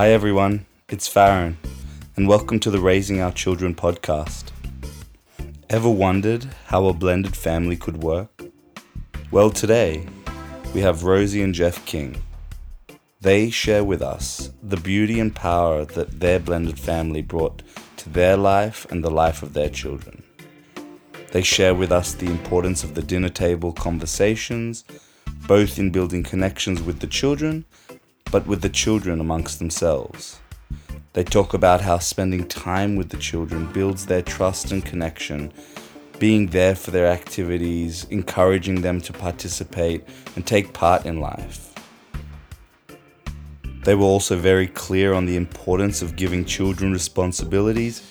Hi everyone, it's Farron, and welcome to the Raising Our Children podcast. Ever wondered how a blended family could work? Well, today we have Rosie and Jeff King. They share with us the beauty and power that their blended family brought to their life and the life of their children. They share with us the importance of the dinner table conversations, both in building connections with the children, but with the children amongst themselves. They talk about how spending time with the children builds their trust and connection, being there for their activities, encouraging them to participate and take part in life. They were also very clear on the importance of giving children responsibilities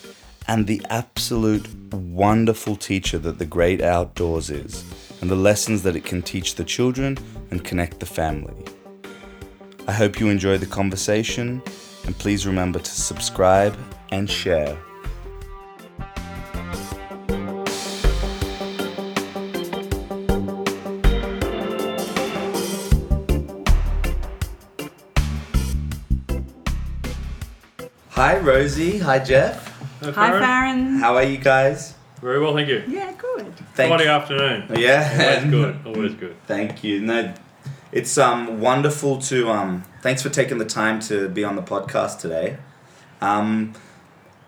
and the absolute wonderful teacher that the great outdoors is, and the lessons that it can teach the children and connect the family. I hope you enjoy the conversation, and please remember to subscribe and share. Hi, Rosie. Hi, Jeff. Hi, Hi, Farron. Farron. How are you guys? Very well, thank you. Yeah, good. Thank Friday afternoon. Yeah. Always good. Always good. Thank you. No, it's um wonderful to um. Thanks for taking the time to be on the podcast today. Um,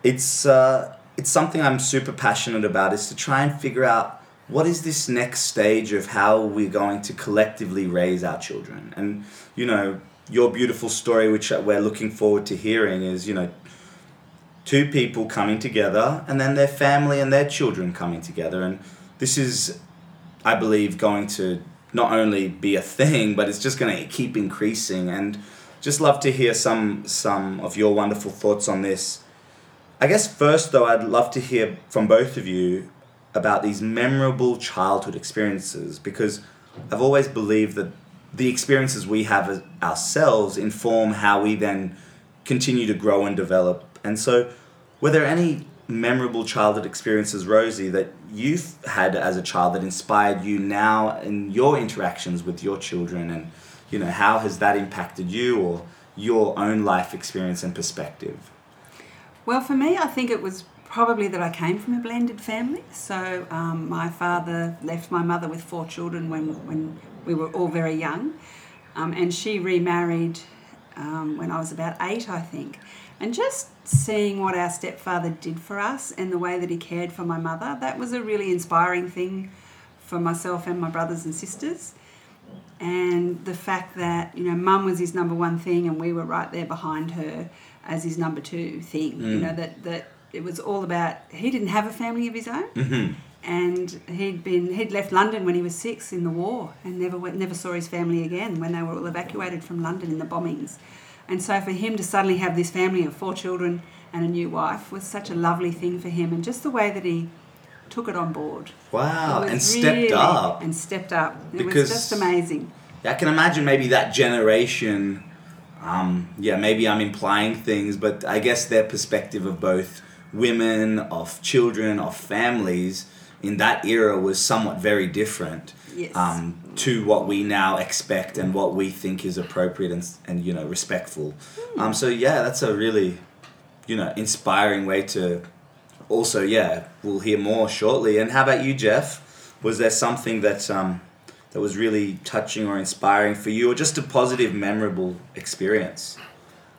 it's uh, it's something I'm super passionate about. Is to try and figure out what is this next stage of how we're going to collectively raise our children. And you know, your beautiful story, which we're looking forward to hearing, is you know two people coming together and then their family and their children coming together and this is i believe going to not only be a thing but it's just going to keep increasing and just love to hear some some of your wonderful thoughts on this i guess first though i'd love to hear from both of you about these memorable childhood experiences because i've always believed that the experiences we have ourselves inform how we then continue to grow and develop. And so, were there any memorable childhood experiences, Rosie, that you've had as a child that inspired you now in your interactions with your children? And, you know, how has that impacted you or your own life experience and perspective? Well, for me, I think it was probably that I came from a blended family. So um, my father left my mother with four children when, when we were all very young. Um, and she remarried um, when I was about eight, I think. And just seeing what our stepfather did for us and the way that he cared for my mother, that was a really inspiring thing for myself and my brothers and sisters. And the fact that, you know, mum was his number one thing and we were right there behind her as his number two thing. You know, that, that it was all about, he didn't have a family of his own. Mm-hmm. And he'd been he'd left London when he was six in the war and never went, never saw his family again when they were all evacuated from London in the bombings. And so for him to suddenly have this family of four children and a new wife was such a lovely thing for him and just the way that he took it on board. Wow, and stepped really- up. And stepped up. It Because- was just amazing. I can imagine maybe that generation. Um, yeah, maybe I'm implying things, but I guess their perspective of both women, of children, of families in that era was somewhat very different Yes. um, to what we now expect and what we think is appropriate and, and you know respectful. Um, so yeah, that's a really you know inspiring way to. Also, yeah, we'll hear more shortly. And how about you, Jeff? Was there something that um, that was really touching or inspiring for you, or just a positive, memorable experience?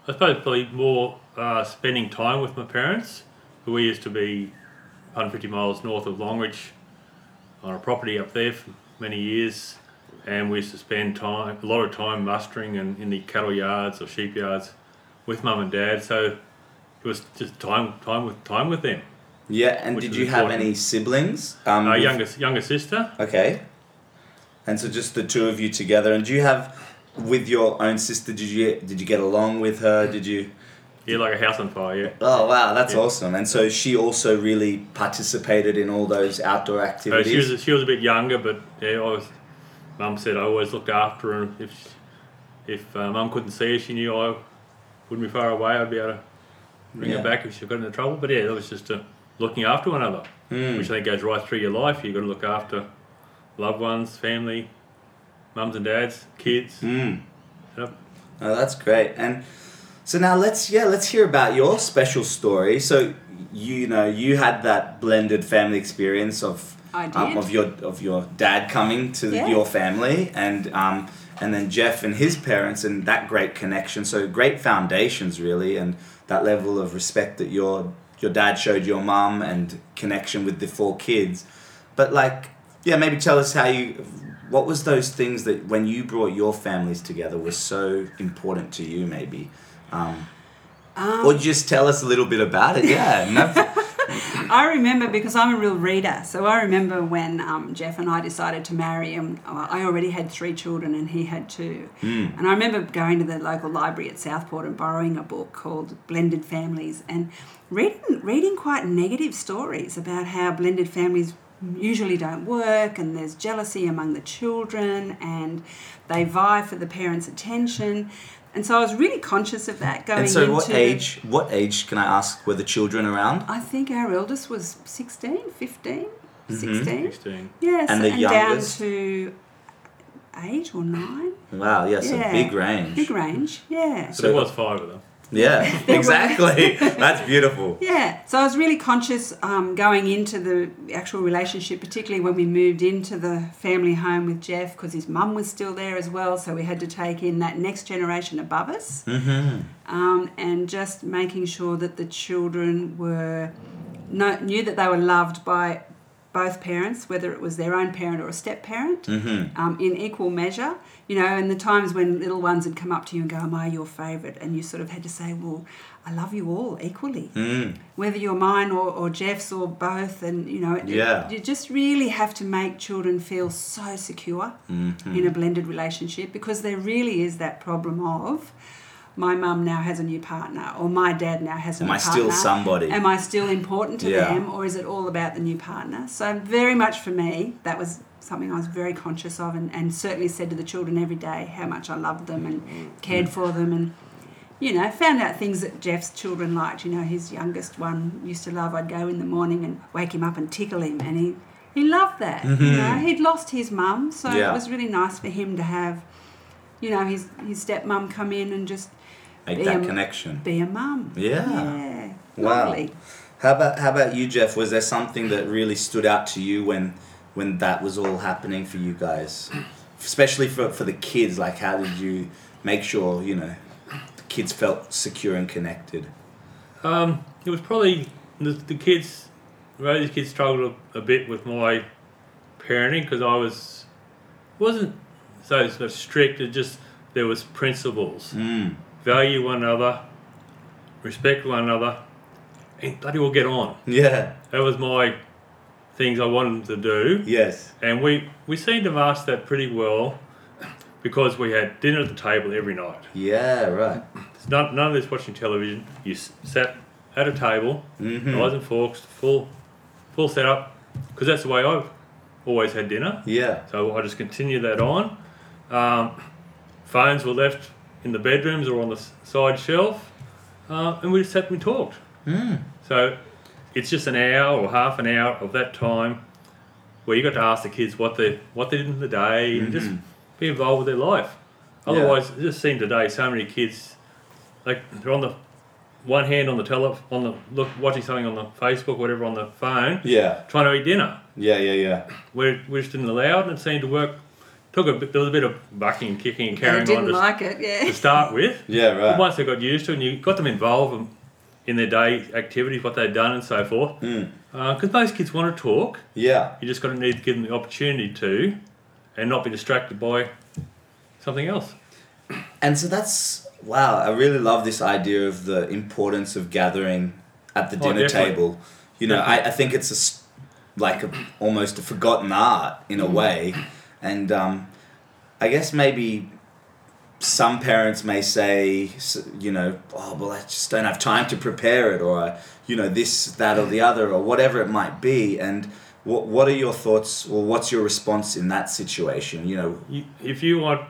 I suppose probably more uh, spending time with my parents. Who we used to be 150 miles north of Longreach on a property up there for many years, and we used to spend time, a lot of time mustering and in the cattle yards or sheep yards with mum and dad. So it was just time, time with time with them. Yeah, and did you have any siblings? Um, with- younger younger sister, Okay. And so just the two of you together, and do you have with your own sister? Did you did you get along with her? Did you? yeah, like a house on fire. Yeah. Oh wow, that's Yeah. awesome! And so she also really participated in all those outdoor So activities. she was she was a bit younger, but yeah, I was. Mum said I always looked after her. If if uh, Mum couldn't see her, she knew I wouldn't be far away. I'd be able to bring Yeah. her back if she got into trouble. But yeah, that was just uh, looking after one another, Mm. which I think goes right through your life. You've got to look after loved ones, family, mums and dads, kids. Mm. Yep. Oh, that's great. And So now let's yeah let's hear about your special story. So you know you had that blended family experience of I um, of your of your dad coming to Yeah. your family and um, and then Jeff and his parents and that great connection. So great foundations really and that level of respect that your your dad showed your mum and connection with the four kids. But like yeah maybe tell us how you what was those things that when you brought your families together was so important to you maybe um, Um, or just tell us a little bit about it yeah no, I remember because I'm a real reader. So I remember when um, Jeff and I decided to marry, and I already had three children and he had two. Mm. And I remember going to the local library at Southport and borrowing a book called Blended Families and reading, reading quite negative stories about how blended families usually don't work and there's jealousy among the children and they vie for the parents' attention. And so I was really conscious of that going and so into what age what age can i ask were the children around I think our eldest was 16, 15, mm-hmm. 16. 16. Yes, And the down youngest? to eight or nine. wow yes Yeah. a big range Big range, yeah. So there was five of them. Yeah exactly that's beautiful Yeah, so I was really conscious um, going into the actual relationship, particularly when we moved into the family home with Jeff, because his mum was still there as well. So we had to take in that next generation above us, mm-hmm. um, and just making sure that the children were knew that they were loved by both parents, whether it was their own parent or a step parent. Mm-hmm. um, in equal measure, you know, and the times when little ones had come up to you and go, Am I your favourite? And you sort of had to say, Well, I love you all equally, mm. whether you're mine or, or Jeff's or both. And, you know, it, Yeah. you just really have to make children feel so secure Mm-hmm. in a blended relationship because there really is that problem of. My mum now has a new partner, or my dad now has a Am new I partner. Am I still somebody? Am I still important to Yeah. them, or is it all about the new partner? So, very much for me, that was something I was very conscious of, and, and certainly said to the children every day how much I loved them and cared for them, and you know, found out things that Jeff's children liked. You know, his youngest one used to love. I'd go in the morning and wake him up and tickle him, and he he loved that. You know, he'd lost his mum, so Mm-hmm. Yeah. it was really nice for him to have, you know, his his stepmom come in and just make Be that a- connection be a mum. Yeah. yeah, Wow. lovely. How about how about you, Jeff? Was there something that really stood out to you when when that was all happening for you guys, especially for for the kids? Like, how did you make sure you know the kids felt secure and connected? Um, it was probably the, the kids, Rosie's kids struggled a, a bit with my parenting because I was wasn't so, so strict. It just there was principles, Mm. Value one another, respect one another, and bloody well get on. Yeah. That was my things I wanted them to do, Yes. and we we seemed to master that pretty well because we had dinner at the table every night. Yeah. Right. It's none, none of this watching television. You sat at a table, Mhm. knives and forks, full, full setup, because that's the way I've always had dinner. Yeah. So I just continue that on. Um, phones were left in the bedrooms or on the side shelf, uh, and we just sat and talked. Mm. So it's just an hour or half an hour of that time where you got to ask the kids what they what they did in the day and just Mhm. be involved with their life. Yeah. Otherwise, it just seemed today so many kids like they're on the one hand on the tele on the look watching something on the Facebook whatever on the phone Yeah. trying to eat dinner. Yeah. Yeah. Yeah. We we just didn't allow it and it seemed to work. Took a bit there was a bit of bucking and kicking and And I carrying on didn't to, like it, yeah. to start with. Yeah. But Right. once they got used to it and you got them involved in, in their day activities, what they'd done and so forth, Mm. because most kids want to talk, Yeah. you just got to need to give them the opportunity to, and not be distracted by something else. And so that's wow. I really love this idea of the importance of gathering at the Oh, dinner definitely. table. You know, I, I think it's a s like a, almost a forgotten art in Mm. a way, and um, I guess maybe some parents may say, you know, oh well, I just don't have time to prepare it, or you know, this, that, or the other, or whatever it might be. And what what are your thoughts, or what's your response in that situation? You know, if you want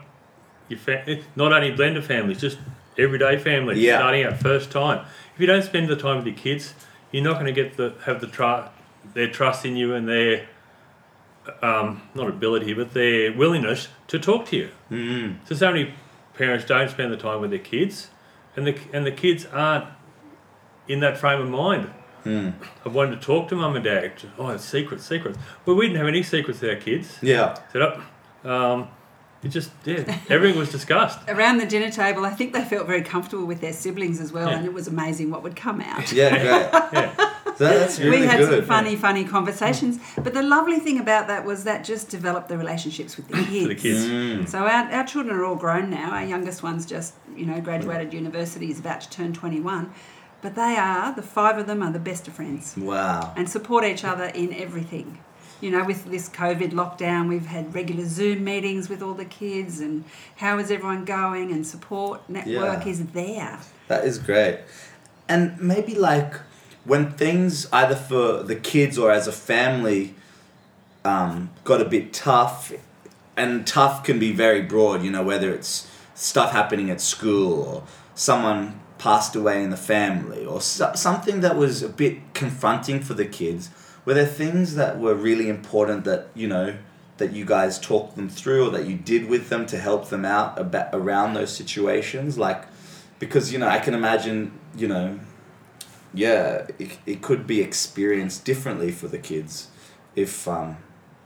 your fa- not only blended families, just everyday families Yeah. starting out first time. If you don't spend the time with your kids, you're not going to get the have the trust their trust in you and their um, not ability, but their willingness to talk to you. mm, So so many parents don't spend the time with their kids, and the and the kids aren't in that frame of mind. Hmm. of wanting to talk to mum and dad. Oh, it's secrets, secrets. Well, we didn't have any secrets with our kids. Yeah. Set up. Um, it just yeah, everything was discussed. Around the dinner table, I think they felt very comfortable with their siblings as well, Yeah. and it was amazing what would come out. Yeah, great. Yeah, So that's really we had good. some funny, funny conversations. But the lovely thing about that was that just developed the relationships with the kids. the kids. Mm. So our, our children are all grown now. Our youngest one's just, you know, graduated university, is about to turn 21. But they are, the five of them are the best of friends Wow. and support each other in everything. You know, with this COVID lockdown, we've had regular Zoom meetings with all the kids and how is everyone going and support network Yeah. is there. That is great. And maybe like when things either for the kids or as a family um, got a bit tough, and tough can be very broad, you know, whether it's stuff happening at school or someone passed away in the family or so, something that was a bit confronting for the kids. Were there things that were really important that, you know, that you guys talked them through or that you did with them to help them out about, around those situations? Like, because, you know, I can imagine, you know, yeah, it, it could be experienced differently for the kids if um,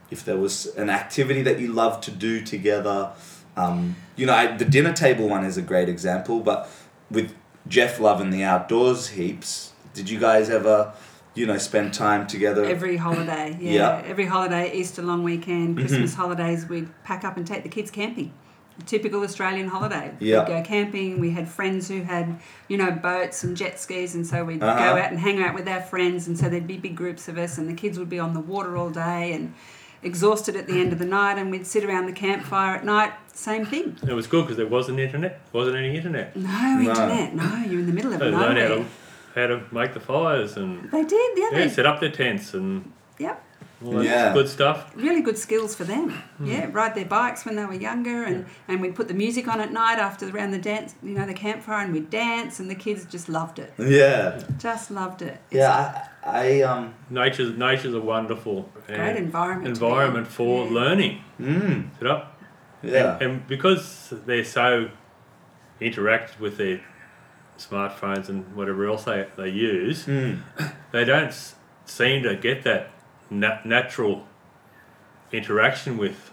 if there was an activity that you love to do together. Um, you know, I, the dinner table one is a great example, but with Jeff loving the outdoors heaps, did you guys ever, you know, spend time together? Every holiday, yeah. Yeah. Every holiday, Easter long weekend, Mm-hmm. Christmas holidays, we'd pack up and take the kids camping. A typical Australian holiday. Yeah. We'd go camping. We had friends who had, you know, boats and jet skis, and so we'd Uh-huh. go out and hang out with our friends. And so there'd be big groups of us, and the kids would be on the water all day and exhausted at the end of the night. And we'd sit around the campfire at night. Same thing. It was good because there wasn't internet. Wasn't any internet. No internet. No, you're in the middle of They learned how to how to make the fires and They did, yeah. yeah, They, set up their tents and yep. All that Yeah. good stuff. really good skills for them. Hmm. Yeah, ride their bikes when they were younger, and and we'd put the music on at night after around the dance, you know, the campfire, and we'd dance, and the kids just loved it. Yeah, Just loved it. It's yeah. I, I um. Nature's nature's a wonderful great and environment. to be environment for Yeah. learning. Mm, Set up. yeah. And, and because they're so interacted with their smartphones and whatever else they, they use, Mm, they don't s- seem to get that na- natural interaction with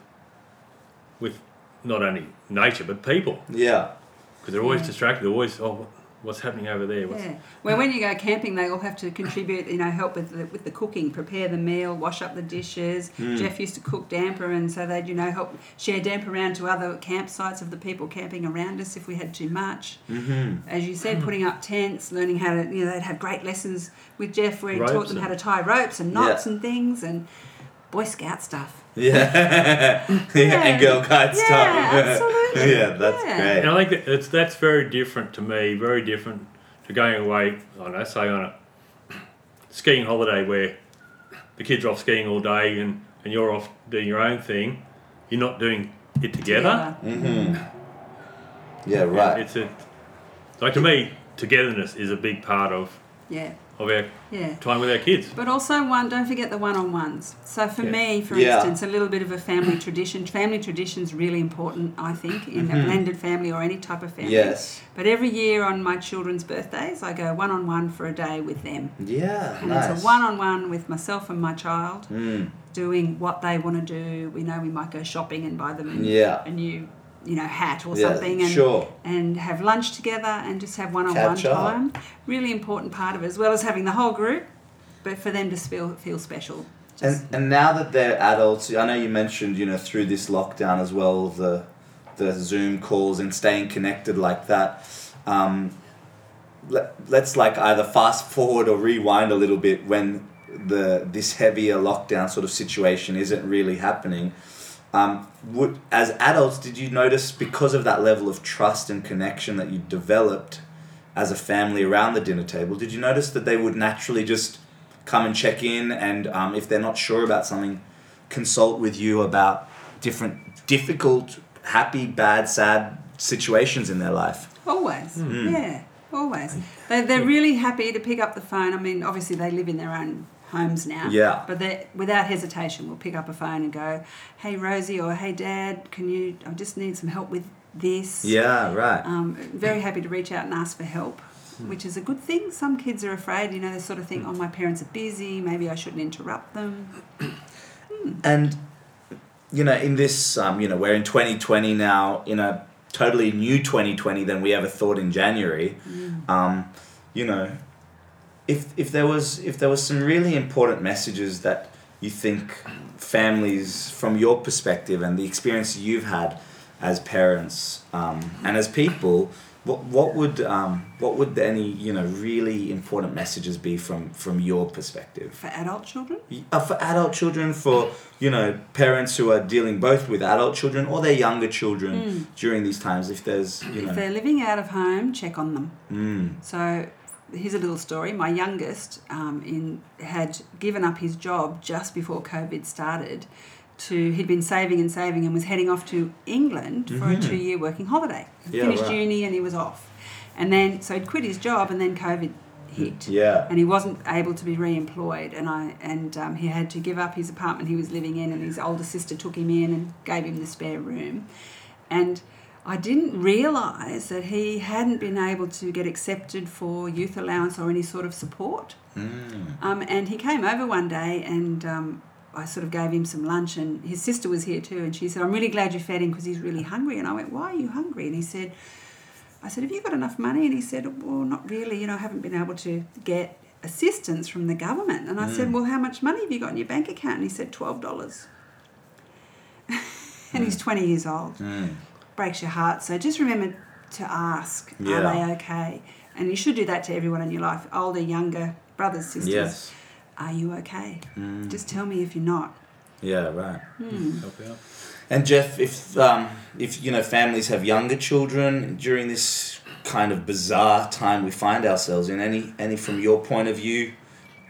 with not only nature but people yeah. because they're always Yeah. distracted. They're always oh, what's happening over there? What's, Yeah. Well, when you go camping, they all have to contribute. You know, help with the, with the cooking, prepare the meal, wash up the dishes. Mm. Jeff used to cook damper, and so they'd you know help share damper around to other campsites of the people camping around us if we had too much. Mm-hmm. as you said, putting up tents, learning how to, you know, they'd have great lessons with Jeff where he taught Ropes them how to tie ropes and knots Yeah. and things and Boy Scout stuff. Yeah. yeah. And Girl Guide Yeah, stuff. absolutely. Yeah, that's Yeah. great. And I think that it's, that's very different to me. Very different to going away. I don't know, say on a skiing holiday where the kids are off skiing all day and, and you're off doing your own thing. You're not doing it together. Mm-hmm. Yeah, right. It's a like to me, togetherness is a big part of Yeah, of our yeah. time with our kids. But also one, don't forget the one-on-ones. So for Yeah. me, for Yeah. instance, a little bit of a family tradition. Family tradition is really important, I think, in Mm-hmm. a blended family or any type of family. yes. But every year on my children's birthdays, I go one-on-one for a day with them. Yeah. And nice. it's a one-on-one with myself and my child. Mm. doing what they want to do. We know we might go shopping and buy them a, Yeah. a new, you know, hat or Yeah, something, and sure. and have lunch together and just have one-on-one Catch up. time. Really important part of it, as well as having the whole group, but for them to feel feel special. Just, And and now that they're adults, I know you mentioned you know through this lockdown as well the the Zoom calls and staying connected like that. Um, let, let's like either fast forward or rewind a little bit when the this heavier lockdown sort of situation isn't really happening. Um, would, as adults, did you notice because of that level of trust and connection that you developed as a family around the dinner table? Did you notice that they would naturally just come and check in, and um, if they're not sure about something, consult with you about different difficult, happy, bad, sad situations in their life? always, Hmm. yeah, always. They they're really happy to pick up the phone. I mean, obviously they live in their own homes now. Yeah. But they without hesitation we'll pick up a phone and go, "Hey Rosie," or "Hey Dad, can you? I just need some help with this. Yeah, right. Um, very happy to reach out and ask for help, Hmm. which is a good thing. Some kids are afraid, you know, they sort of think, oh, my parents are busy, maybe I shouldn't interrupt them. And you know, in this, um, you know, we're in 2020 now, in a totally new 2020 than we ever thought in January. Um, you know, if if there was if there was some really important messages that you think families, from your perspective and the experience you've had as parents um, and as people, what what would um, what would any you know really important messages be from from your perspective? For adult children, uh, for adult children, for you know parents who are dealing both with adult children or their younger children during these times. If there's you if they're living out of home, check on them. mm, So here's a little story. My youngest um, in had given up his job just before COVID started. To he'd been saving and saving and was heading off to England for a two-year working holiday. Yeah, Finished right. uni and he was off, and then so he'd quit his job and then COVID hit. yeah, and he wasn't able to be re-employed and I and um, he had to give up his apartment he was living in and his older sister took him in and gave him the spare room and I didn't realise that he hadn't been able to get accepted for youth allowance or any sort of support. Mm, um, and he came over one day and um, I sort of gave him some lunch and his sister was here too and she said I'm really glad you fed him because he's really hungry. And I went why are you hungry? And he said I said have you got enough money? And he said well not really you know I haven't been able to get assistance from the government. And I said well how much money have you got in your bank account? And he said $12 and he's 20 years old. Mm, breaks your heart so just remember to ask Yeah. are they okay and you should do that to everyone in your life older younger brothers sisters yes, are you okay? Mm. Just tell me if you're not. yeah, right. Help out. And Jeff, if um, if you know families have younger children during this kind of bizarre time we find ourselves in, any any from your point of view,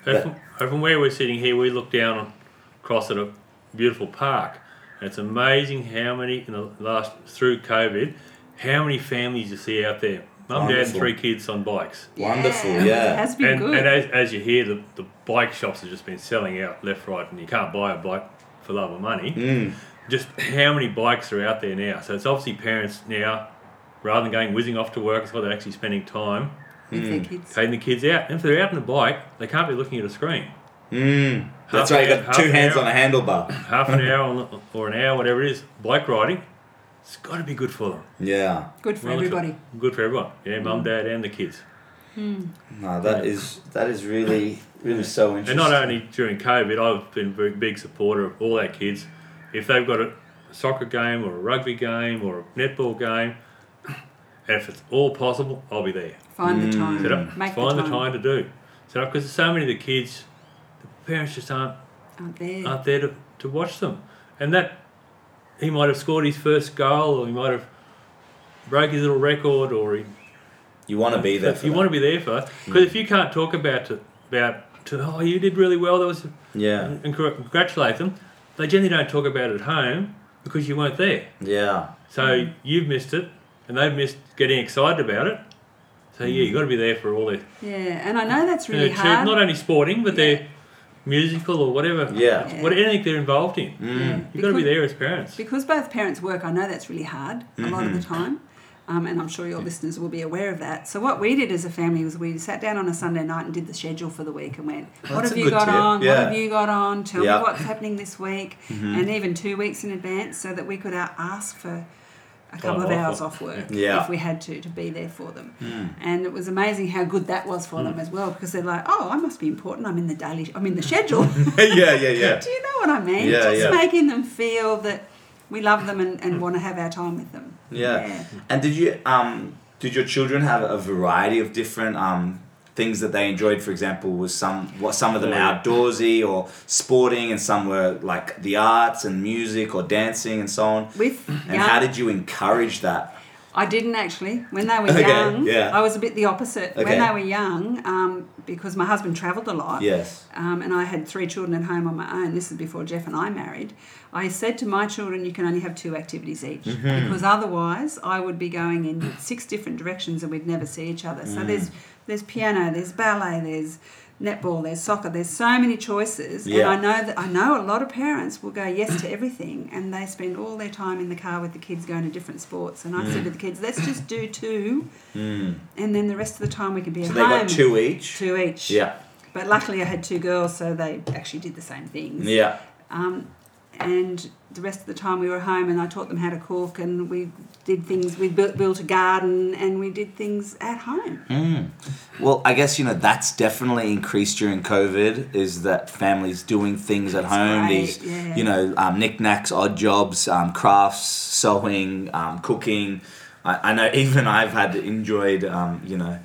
So from, from where we're sitting here, we look down across at a beautiful park. And it's amazing how many in the last through COVID, how many families you see out there. Mum, dad, and three kids on bikes. Wonderful, It yeah. has been And, good. and as, as you hear, the, the bike shops have just been selling out left, right, and you can't buy a bike for love of money. Mm, Just how many bikes are out there now? So it's obviously parents now, rather than going whizzing off to work, it's why they're actually spending time with Mm. their kids. taking the kids out. And if they're out on a bike, they can't be looking at a screen. Mm. That's Half right. You an got two hands hour. on a handlebar. half an hour on the- or an hour, whatever it is, bike riding, it's got to be good for them. Yeah. Good for Well, everybody. Good for everyone. Yeah, mum, dad, and the kids. No, that is that is really really so interesting. And not only during COVID, I've been a very big supporter of all our kids. If they've got a soccer game or a rugby game or a netball game, and if it's all possible, I'll be there. Find the Mm. time. Set up, Make find the the time. time to do. Set up because so many of the kids, the parents just aren't Out there. aren't there to, to watch them. And that he might have scored his first goal, or he might have broke his little record, or he. you want to be there. For you that. want to be there for, because if you can't talk about to, about to, oh you did really well, that was Yeah. and congr- congratulate them. They generally don't talk about it at home because you weren't there. Yeah. So you've missed it, and they've missed getting excited about it. So yeah, you've got to be there for all their yeah, and I know that's really their achieve- hard. not only sporting, but their musical or whatever. Yeah. Yeah. What anything they're involved in. Mm. You've got to be there as parents. because both parents work, I know that's really hard a lot of the Mm-hmm. time. Um, and I'm sure your listeners will be aware of that. So what we did as a family was we sat down on a Sunday night and did the schedule for the week and went, what that's have you got tip. on? Yeah. What have you got on? Tell Yeah. me what's happening this week, and even two weeks in advance, so that we could uh, ask for a couple of hours off work Yeah. if we had to to be there for them. Mm. And it was amazing how good that was for them as well because they're like, oh, I must be important. I'm in the daily. I'm in the schedule. yeah, yeah, yeah. Do you know what I mean? Yeah, Just yeah. making them feel that we love them and, and want to have our time with them. Yeah. And did you um did your children have a variety of different um things that they enjoyed? For example, was some what some of them outdoorsy or sporting, and some were like the arts and music or dancing and so on. With And young, how did you encourage that? I didn't actually. When they were Okay, young, yeah. I was a bit the opposite. Okay. When they were young, um, because my husband travelled a lot, Yes. um, and I had three children at home on my own. This is before Jeff and I married. I said to my children, "You can only have two activities each, Mm-hmm. because otherwise, I would be going in six different directions and we'd never see each other." Mm. So there's there's piano, there's ballet, there's netball, there's soccer, there's so many choices. Yeah. And I know that I know a lot of parents will go yes to everything and they spend all their time in the car with the kids going to different sports. And I Mm. said to the kids, let's just do two and then the rest of the time we can be So at they home. got two each. Two each. Yeah. But luckily I had two girls so they actually did the same things. Yeah. Um, and the rest of the time we were home and I taught them how to cook and we did things, we built, built a garden and we did things at home. Mm. Well, I guess you know that's definitely increased during COVID. Is that families doing things at That's home? great, These, yeah. you know, um, knickknacks, odd jobs, um, crafts, sewing, um, cooking. I, I know even I've had enjoyed, um, you know,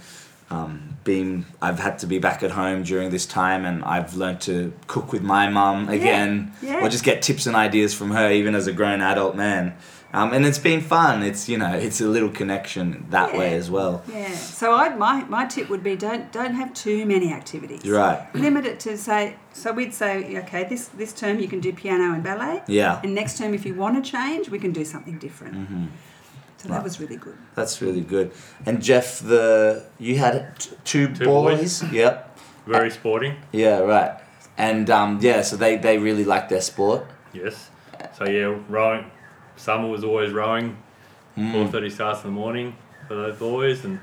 being. I've had to be back at home during this time, and I've learned to cook with my mum again, yeah. or just get tips and ideas from her, even as a grown adult man. Um, and it's been fun. It's you know, it's a little connection that way as well. Yeah. So I my, my tip would be don't don't have too many activities. You're right. Limit it to say so we'd say okay this this term you can do piano and ballet. Yeah. And next term if you want to change we can do something different. So that Mm-hmm. Was really good. That's really good. And Jeff, the you had t- two, Two boys. boys. Yep. Very sporting. Yeah. Right. And um, yeah, so they they really like their sport. Yes. So yeah, rowing. Summer was always rowing. Mm. Four thirty starts in the morning for those boys, and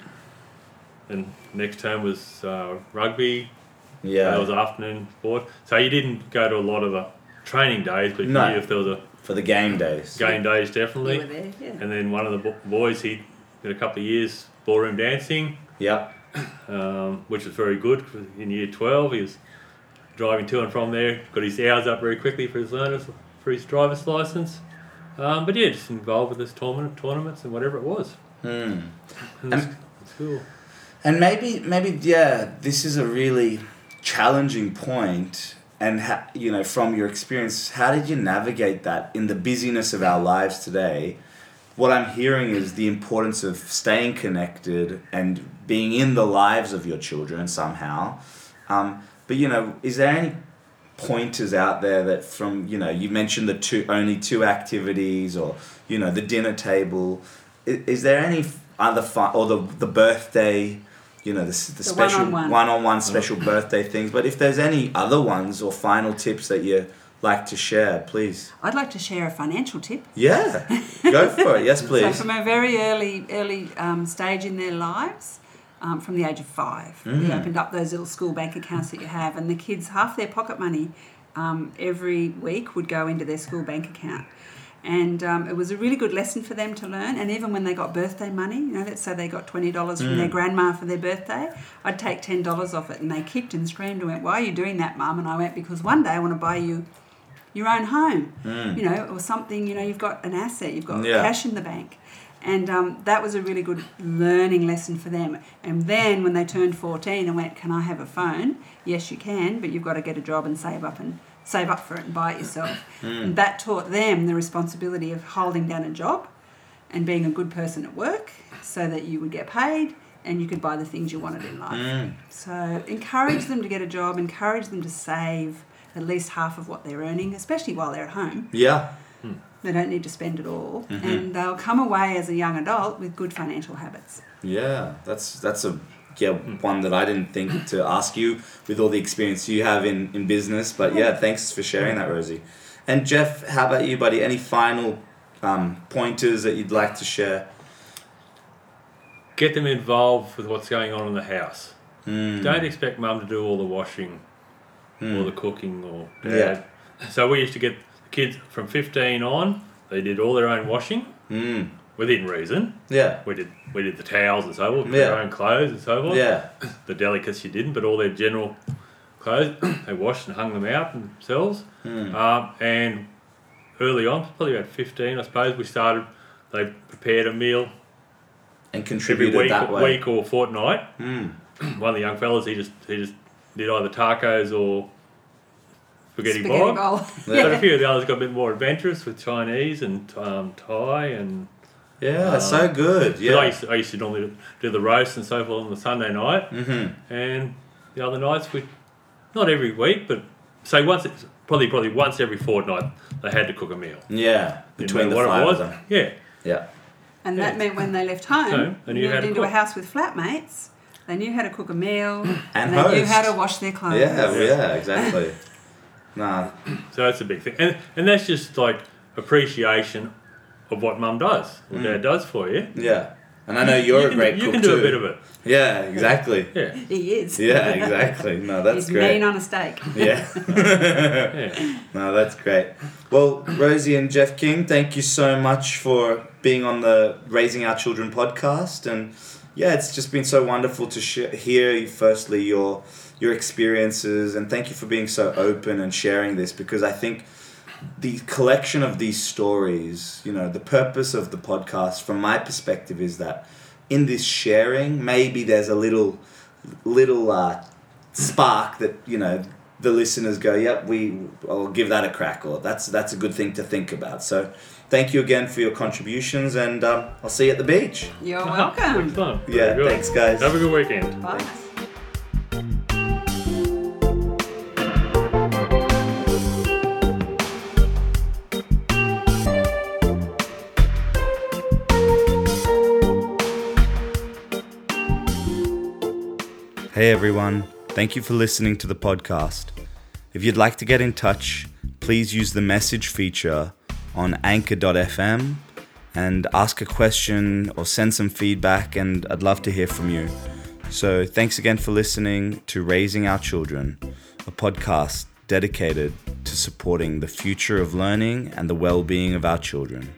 and next term was uh, rugby. Yeah. That was afternoon sport. So you didn't go to a lot of the training days, but No. if there was a for the game days. game days, You definitely. were there, yeah. And then one of the boys, he did a couple of years ballroom dancing, Yep. um, which was very good in year 12. He was driving to and from there, got his hours up very quickly for his learners, for his driver's license. Um, but yeah, just involved with this tournament, tournaments and whatever it was. Hmm. And it's, it's cool. And maybe, maybe, yeah, this is a really challenging point. And ha- you know, from your experience, how did you navigate that in the busyness of our lives today? What I'm hearing is the importance of staying connected and being in the lives of your children somehow. Um, but you know, is there any pointers out there that from you know you mentioned the two only two activities or you know the dinner table is, is there any other fun or the the birthday you know the, s- the, The special one-on-one. one-on-one special birthday things but if there's any other ones or final tips that you like to share please I'd like to share a financial tip. yeah go for it yes please. So from a very early early um, stage in their lives, um, from the age of five, we Mm. opened up those little school bank accounts that you have, and the kids half their pocket money um, every week would go into their school bank account. And um, it was a really good lesson for them to learn. And even when they got birthday money, you know, let's say they got twenty dollars from Mm. their grandma for their birthday, I'd take ten dollars off it, and they kicked and screamed and went, "Why are you doing that, mum?" And I went, "Because one day I want to buy you your own home, you know, or something. You know, you've got an asset, you've got Mm. Yeah. cash in the bank." And um, that was a really good learning lesson for them. And then when they turned 14 and went, Can I have a phone? Yes, you can, but you've got to get a job and save up and save up for it and buy it yourself. And that taught them the responsibility of holding down a job and being a good person at work so that you would get paid and you could buy the things you wanted in life. Mm. So encourage them to get a job, encourage them to save at least half of what they're earning, especially while they're at home. yeah They don't need to spend it all, Mhm. and they'll come away as a young adult with good financial habits. Yeah, that's that's a yeah one that I didn't think to ask you with all the experience you have in, in business. But yeah, thanks for sharing that, Rosie. And Jeff, how about you, buddy? Any final um, pointers that you'd like to share? Get them involved with what's going on in the house. Mm. Don't expect mum to do all the washing or Mm. the cooking or Yeah. dad. So we used to get the kids from 15 on, they did all their own washing Mm. Within reason. Yeah. We did we did the towels and so forth, Yeah. their own clothes and so forth. Yeah. The delicates you didn't, but all their general clothes they washed and hung them out themselves. Mm. Um, and early on, probably about 15, I suppose, we started. They prepared a meal And every contributed week, that way. week or fortnight. Mm. One of the young fellas, he just he just did either tacos or spaghetti, Spaghetti bog. bowl. Yeah. But a few of the others got a bit more adventurous with Chinese and um, Thai and. Yeah, Uh, so good. 'cause I Yeah. used, to, I used to normally do the roast and so forth on the Sunday night, Mm-hmm. and the other nights we, not every week, but say once, it's probably probably once every fortnight they had to cook a meal. Yeah. Didn't Between the matter five what of it was. them. Yeah, Yeah. And Yeah. that meant when they left home, Home, and you moved had to into a house with flatmates, They knew how to cook a meal. And they knew how to wash their clothes. Yeah, yeah, exactly. nah, So that's a big thing, and and that's just like appreciation of what mum does, what mm. dad does for you. yeah. And I know you're you a can, great You cook can do too. a bit of it. Yeah, exactly. Yeah, He is. Yeah, exactly. No, that's He's great. mean on a steak. Yeah. yeah. No, that's great. Well, Rosie and Jeff King, thank you so much for being on the Raising Our Children podcast. And yeah, it's just been so wonderful to sh- hear, firstly, your your experiences, and thank you for being so open and sharing this because I think the collection of these stories, you know, the purpose of the podcast, from my perspective, is that in this sharing, maybe there's a little, little uh, spark that you know the listeners go, "Yep, we, I'll give that a crack," or "That's that's a good thing to think about." So, thank you again for your contributions, and um, I'll see you at the beach. You're Ah, welcome. Excellent. Very Yeah, good. thanks, guys. Have a good weekend. Bye. Hey everyone, thank you for listening to the podcast. If you'd like to get in touch, please use the message feature on anchor.fm and ask a question or send some feedback, and I'd love to hear from you. So, thanks again for listening to Raising Our Children, a podcast dedicated to supporting the future of learning and the well being of our children.